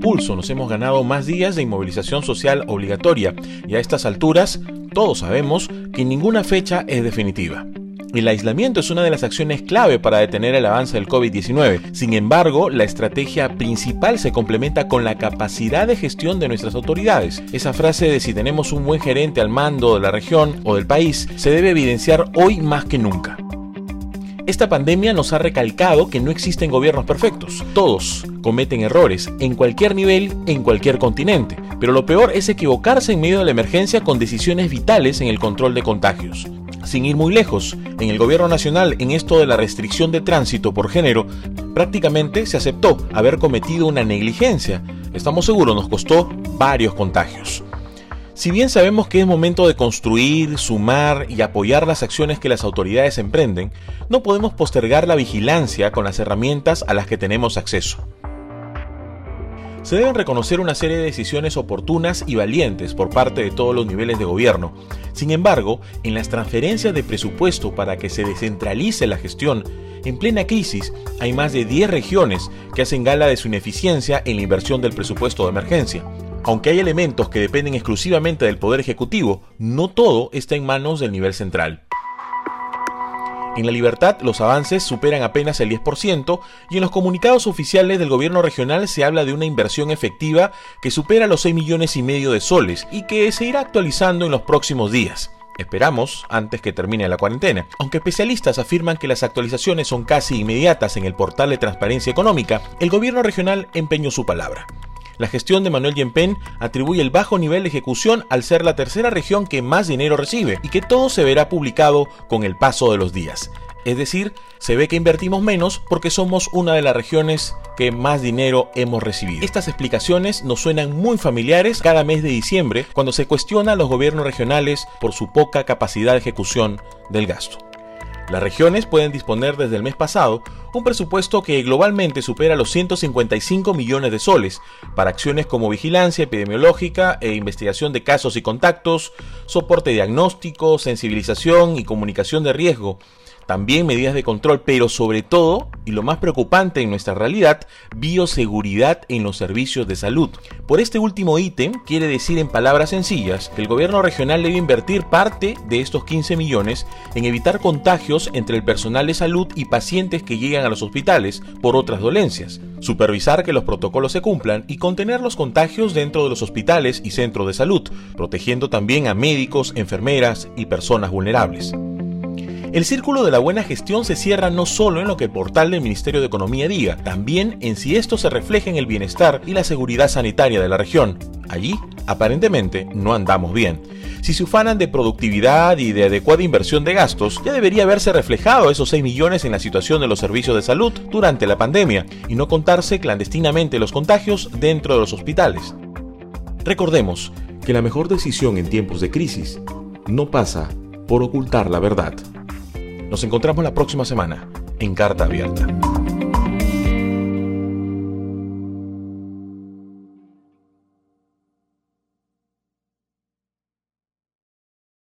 pulso nos hemos ganado más días de inmovilización social obligatoria y a estas alturas todos sabemos que ninguna fecha es definitiva. El aislamiento es una de las acciones clave para detener el avance del COVID-19. Sin embargo, la estrategia principal se complementa con la capacidad de gestión de nuestras autoridades. Esa frase de si tenemos un buen gerente al mando de la región o del país se debe evidenciar hoy más que nunca. Esta pandemia nos ha recalcado que no existen gobiernos perfectos. Todos cometen errores, en cualquier nivel, en cualquier continente. Pero lo peor es equivocarse en medio de la emergencia con decisiones vitales en el control de contagios. Sin ir muy lejos, en el gobierno nacional, en esto de la restricción de tránsito por género, prácticamente se aceptó haber cometido una negligencia. Estamos seguros nos costó varios contagios. Si bien sabemos que es momento de construir, sumar y apoyar las acciones que las autoridades emprenden, no podemos postergar la vigilancia con las herramientas a las que tenemos acceso. Se deben reconocer una serie de decisiones oportunas y valientes por parte de todos los niveles de gobierno. Sin embargo, en las transferencias de presupuesto para que se descentralice la gestión, en plena crisis hay más de 10 regiones que hacen gala de su ineficiencia en la inversión del presupuesto de emergencia. Aunque hay elementos que dependen exclusivamente del Poder Ejecutivo, no todo está en manos del nivel central. En la libertad los avances superan apenas el 10% y en los comunicados oficiales del gobierno regional se habla de una inversión efectiva que supera los 6 millones y medio de soles y que se irá actualizando en los próximos días. Esperamos antes que termine la cuarentena. Aunque especialistas afirman que las actualizaciones son casi inmediatas en el portal de transparencia económica, el gobierno regional empeñó su palabra. La gestión de Manuel Yempen atribuye el bajo nivel de ejecución al ser la tercera región que más dinero recibe y que todo se verá publicado con el paso de los días. Es decir, se ve que invertimos menos porque somos una de las regiones que más dinero hemos recibido. Estas explicaciones nos suenan muy familiares cada mes de diciembre cuando se cuestiona a los gobiernos regionales por su poca capacidad de ejecución del gasto. Las regiones pueden disponer desde el mes pasado un presupuesto que globalmente supera los 155 millones de soles para acciones como vigilancia epidemiológica e investigación de casos y contactos, soporte diagnóstico, sensibilización y comunicación de riesgo, también medidas de control, pero sobre todo, y lo más preocupante en nuestra realidad, bioseguridad en los servicios de salud. Por este último ítem, quiere decir en palabras sencillas que el gobierno regional debe invertir parte de estos 15 millones en evitar contagios entre el personal de salud y pacientes que llegan a los hospitales por otras dolencias, supervisar que los protocolos se cumplan y contener los contagios dentro de los hospitales y centros de salud, protegiendo también a médicos, enfermeras y personas vulnerables. El círculo de la buena gestión se cierra no solo en lo que el portal del Ministerio de Economía diga, también en si esto se refleja en el bienestar y la seguridad sanitaria de la región. Allí, aparentemente, no andamos bien. Si se ufanan de productividad y de adecuada inversión de gastos, ya debería haberse reflejado esos 6 millones en la situación de los servicios de salud durante la pandemia y no contarse clandestinamente los contagios dentro de los hospitales. Recordemos que la mejor decisión en tiempos de crisis no pasa por ocultar la verdad. Nos encontramos la próxima semana en Carta Abierta.